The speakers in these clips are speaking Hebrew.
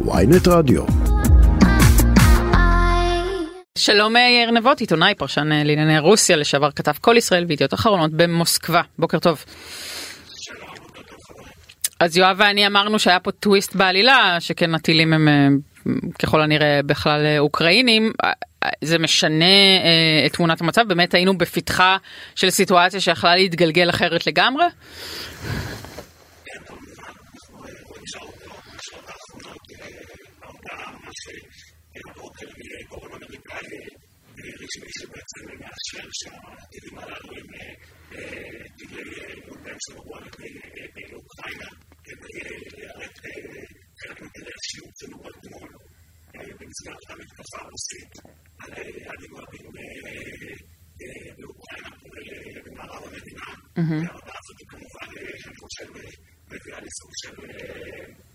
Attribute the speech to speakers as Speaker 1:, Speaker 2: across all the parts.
Speaker 1: ויינט רדיו.
Speaker 2: שלום יאיר נבות, עיתונאי, פרשן אה, לענייני רוסיה, לשעבר כתב כל ישראל וידיעות אחרונות במוסקבה. בוקר טוב. אז יואב ואני אמרנו שהיה פה טוויסט בעלילה, שכן הטילים הם אה, ככל הנראה בכלל אה, אוקראינים. זה משנה את תמונת המצב, באמת היינו בפתחה של סיטואציה שיכלה להתגלגל אחרת לגמרי?
Speaker 3: רשמי שבעצם מאפשר שהטילים הללו הם טילי מודל שנורו על ידי אוקראינה כדי להיערך חלק מטילי השיעור שנורו אתמול במסגרת המתקפה הרוסית על יעדים רבים באוקראינה, כולל במערב המדינה. וההודעה הזאת היא כמובן, אני חושב, מביאה לסוג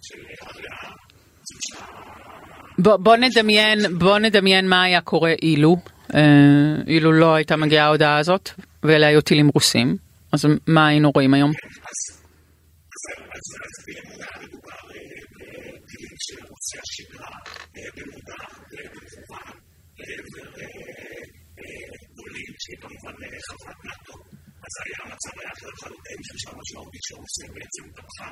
Speaker 3: של הרעה.
Speaker 2: בוא נדמיין, בוא נדמיין מה היה קורה אילו. אה, אילו לא הייתה מגיעה ההודעה הזאת, ואלה היו טילים רוסים, אז מה היינו רואים היום?
Speaker 3: אז היה המצב היה אחר לחלוטין, ששם משמעותית שרוסיה בעצם פתחה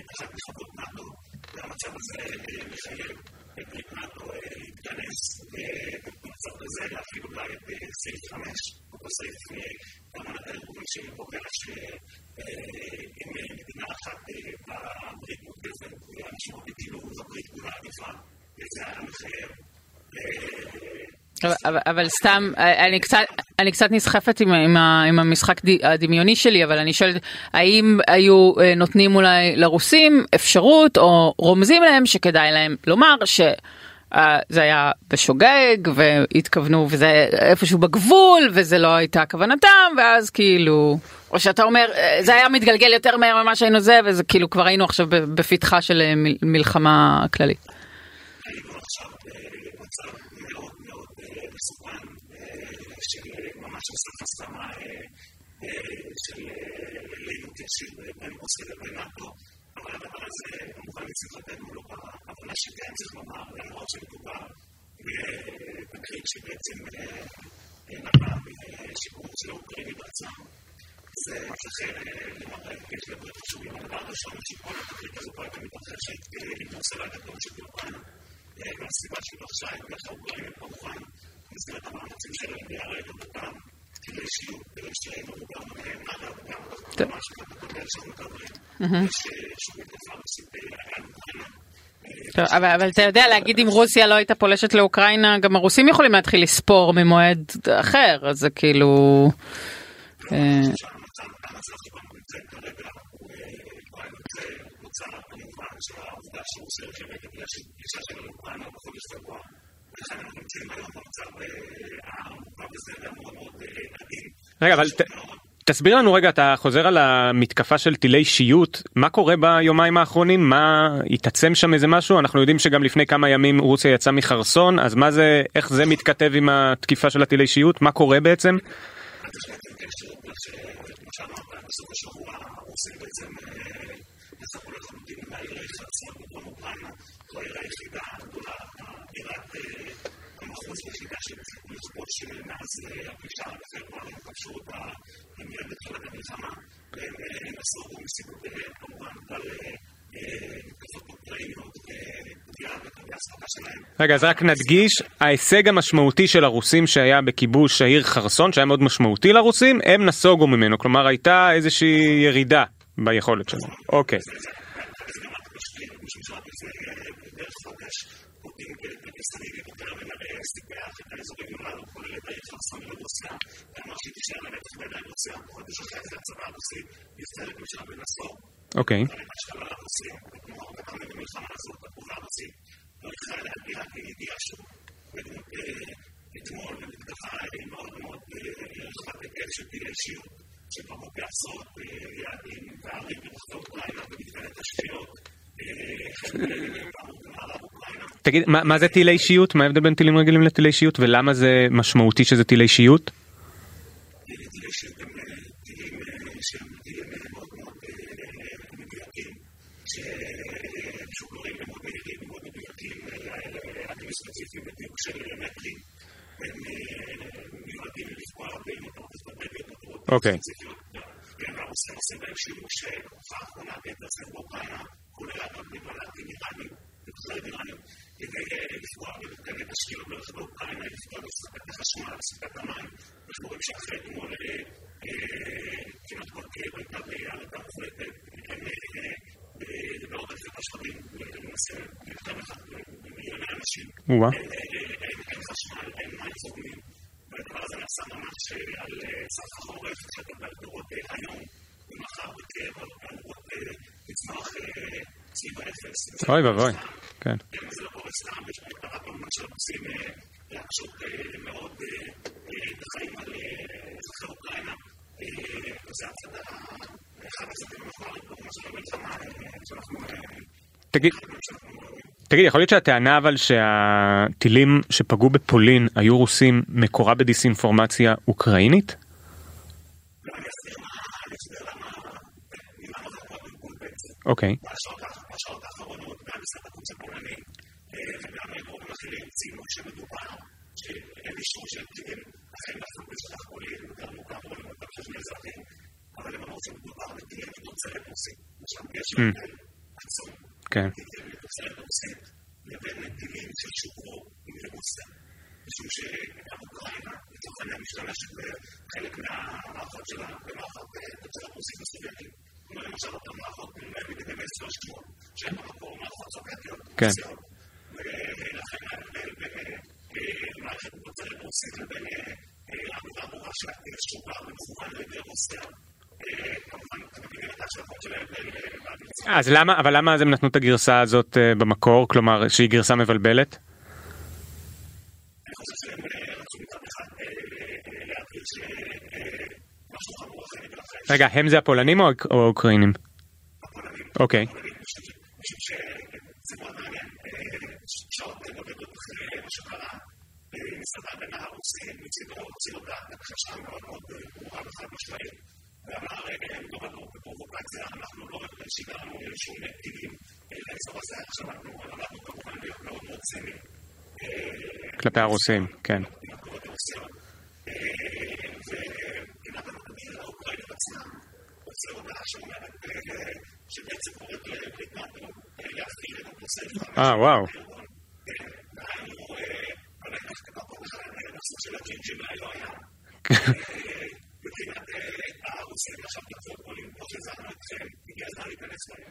Speaker 3: את אחת מחוות נאט"ו, והמצב הזה מחייב את ברית נאט"ו להתכנס במצב הזה, להפעיל אולי את סעיף 5, אותו סעיף אמנת הארגון שקובע שאם מדינה אחת בברית מותקפת, המשמעותית כאילו הברית כולה עדיפה, וזה היה מחייב
Speaker 2: אבל סתם, אני קצת, אני קצת נסחפת עם, עם, עם המשחק הדמיוני שלי, אבל אני שואלת, האם היו נותנים אולי לרוסים אפשרות או רומזים להם שכדאי להם לומר שזה היה בשוגג והתכוונו וזה איפשהו בגבול וזה לא הייתה כוונתם ואז כאילו, או שאתה אומר זה היה מתגלגל יותר מהר ממה שהיינו זה וזה כאילו כבר היינו עכשיו בפתחה של מלחמה כללית.
Speaker 3: של סוף הסכמה של לילות ישיר בין רוסיה לבין נאט"ו, אבל הדבר הזה כמובן לשמחתנו לא בהבנה שכן צריך לומר, למרות שמדובר בתקרית שבעצם נבעה משיקום של האוקראינים בעצמם. זה זכר למראה יש לברית חשובים. הדבר הראשון שכל התקרית הזו פה הייתה מתרחשת עם מוסר הגדול של אוקראינה, והסיבה שהתרחשה היא בגלל שהאוקראינים כמובן במסגרת המאמצים שלהם להיהרג את אותם
Speaker 2: טוב, אבל, אתה יודע להגיד אם רוסיה לא הייתה פולשת לאוקראינה גם הרוסים יכולים להתחיל לספור ממועד אחר אז זה כאילו.
Speaker 4: רגע, אבל תסביר לנו רגע, אתה חוזר על המתקפה של טילי שיוט, מה קורה ביומיים האחרונים? מה התעצם שם איזה משהו? אנחנו יודעים שגם לפני כמה ימים רוסיה יצאה מחרסון, אז מה זה, איך זה מתכתב עם התקיפה של הטילי שיוט? מה קורה בעצם?
Speaker 3: שמאז אותה מיד בתחילת המלחמה והם נסעו מסיבותיהם כמובן על מתקפות אוקראיניות ופגיעה בקווי הספקה שלהם.
Speaker 4: רגע אז רק נדגיש ההישג המשמעותי של הרוסים שהיה בכיבוש העיר חרסון שהיה מאוד משמעותי לרוסים הם נסוגו ממנו כלומר הייתה איזושהי ירידה ביכולת שלהם. אוקיי.
Speaker 3: סיפח את האזורים הללו, כולל את העיר חרסון לרוסיה, תישאר לנצח בידי רוסיה, חודש אחרי זה הצבא הרוסי יפתח משם.
Speaker 4: אוקיי.
Speaker 3: לידיעה שהוא בדמות אתמול במתקפה מאוד מאוד רחבת היקף של טילי שיעור, שפרעו בעשרות יעדים וערים ברחבי אוקראינה במתקני תשתיות.
Speaker 4: תגיד, מה, זה טילי שיוט? מה ההבדל בין טילים רגילים לטילי אישיות ולמה זה משמעותי שזה טילי siempre
Speaker 3: me tiene, siempre tiene, como que me
Speaker 4: dio
Speaker 3: tiempo. Σοβαρή μεμονωμένη μεμονωμένη την αντιμετωπίζει την εξέλιξη μέχρι με μια την λιχουάδα είναι το πρώτο παιδί το πρώτο. Okay. תשתיות ברחבי אוקראינה, לפגוע בספקת החשמל, בספקת המים, אנחנו רואים שאחרי אתמול כמעט כל כאב הייתה בהעלתה מוחלטת, בעוד אלפי תושבים, למעשה יותר ממיליוני אנשים, אין חשמל, אין מים זורמים, והדבר הזה נעשה ממש על סף החורף, התחלת בהגדרות היום, ומחר בקרב, אמורות לצמוח סביב האפס.
Speaker 4: אוי ואבוי, כן.
Speaker 3: זה לא קורה סתם, של רוצים להקשות מאוד בחיים על אזרחי אוקראינה. זה הצד אחד הצדדים המכוערים במובן של המלחמה שאנחנו...
Speaker 4: תגיד, תגיד, יכול להיות שהטענה אבל שהטילים שפגעו בפולין היו רוסים מקורה בדיסאינפורמציה אוקראינית? אוקיי.
Speaker 3: בשעות האחרונות, גם משרד החוץ הפולני וגם גורמים אחרים ציינו שמדובר שאין אישור של טילים אכן נפלו בשטח פולין, גם מוכר פולין, גם חשמל אזרחים, אבל הם אמרו שמדובר בטילים מתוצרת רוסית. עכשיו יש הבדל עצום.
Speaker 4: כן.
Speaker 3: טילים מתוצרת רוסית לבין טילים ששוחררו מרוסיה. משום שגם אוקראינה, לצורך העניין, משתמשת בחלק מהמערכות שלה במערכות תוצרת רוסית וסובייטית. למשל אותן מערכות מגדלי S300, שהן במקור מערכות סובייטיות.
Speaker 4: כן.
Speaker 3: ולכן ההבדל בין מערכת תוצרת רוסית לבין הברורה של הטיל שוחרר ומכוון על ידי רוסיה.
Speaker 4: אז למה, אבל למה אז הם נתנו את הגרסה הזאת אה, במקור, כלומר שהיא גרסה מבלבלת?
Speaker 3: אני חושב שהם רצו מצד אחד להבהיר שמשהו חמור אחר ולכן
Speaker 4: רגע, הם זה הפולנים או או האוקראינים?
Speaker 3: הפולנים
Speaker 4: אוקיי.
Speaker 3: משום מאוד מעניין, שעות בודדות אחרי שקרה, מסתבר בין הרוסי, מצידו הוציא הודעה, הכחשה מאוד מאוד ברורה וחד משמעית, ואמר, רק בפרובוקציה, אנחנו לא רק שיגרנו שום טילים לאזור הזה, עכשיו אנחנו למדנו כמובן להיות מאוד מאוד ציניים.
Speaker 4: כלפי הרוסים, כן.
Speaker 3: וכמעט המקביל האוקראינית עצמם, הוציא הודעה שאומרת שבעצם קוראת נאט"ו להפעיל את הנושא
Speaker 4: אה, וואו.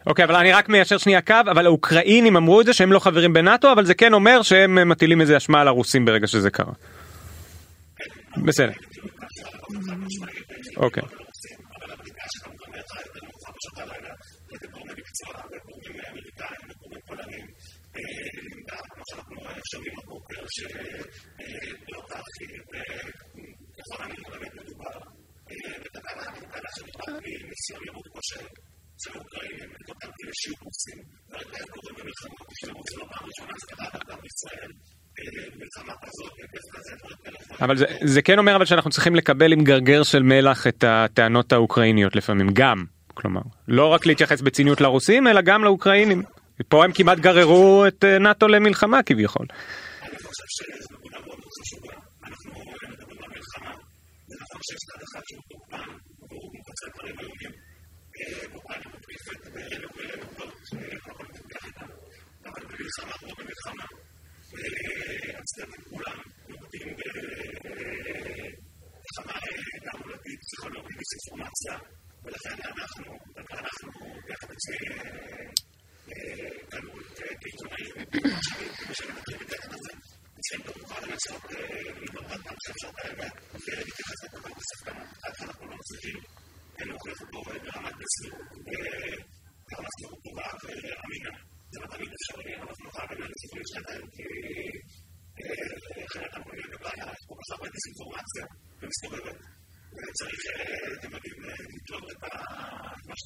Speaker 4: אוקיי, אבל אני רק מיישר שנייה קו, אבל האוקראינים אמרו את זה שהם לא חברים בנאטו, אבל זה כן אומר שהם מטילים איזה אשמה על הרוסים ברגע שזה קרה. בסדר. אוקיי.
Speaker 3: אבל הבדיקה שלנו גם יצאה יותר מאוחר בשעות הלילה, מקצוע וגורמים אמריקאים וגורמים פולנים, לימדה, כמו שאנחנו שומעים הבוקר, שלא תרחיב, ככל הנראה באמת מדובר בתקלה, בתקלה שנובעת מניסיון ימות כושל של האוקראינים, את אותם כאלה ורגע היה קורה במלחמות, זה לא פעם ראשונה, זה קרה גם בישראל.
Speaker 4: אבל זה, זה כן אומר אבל שאנחנו צריכים לקבל עם גרגר של מלח את הטענות האוקראיניות לפעמים, גם. כלומר, לא רק להתייחס בציניות לרוסים, אלא גם לאוקראינים. פה הם כמעט גררו את אה, נאטו למלחמה כביכול.
Speaker 3: אני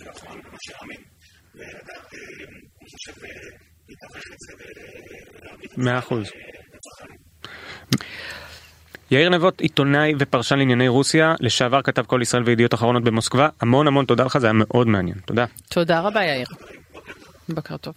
Speaker 3: מה שנכון ומה שאמין, ולדעת, אני חושב, לתווך את זה ולהביא את זה
Speaker 4: מאה אחוז.
Speaker 3: לצרכנים.
Speaker 4: יאיר נבות, עיתונאי ופרשן לענייני רוסיה, לשעבר כתב כל ישראל וידיעות אחרונות במוסקבה, המון המון תודה לך, זה היה מאוד מעניין, תודה.
Speaker 2: תודה רבה יאיר. בוקר טוב.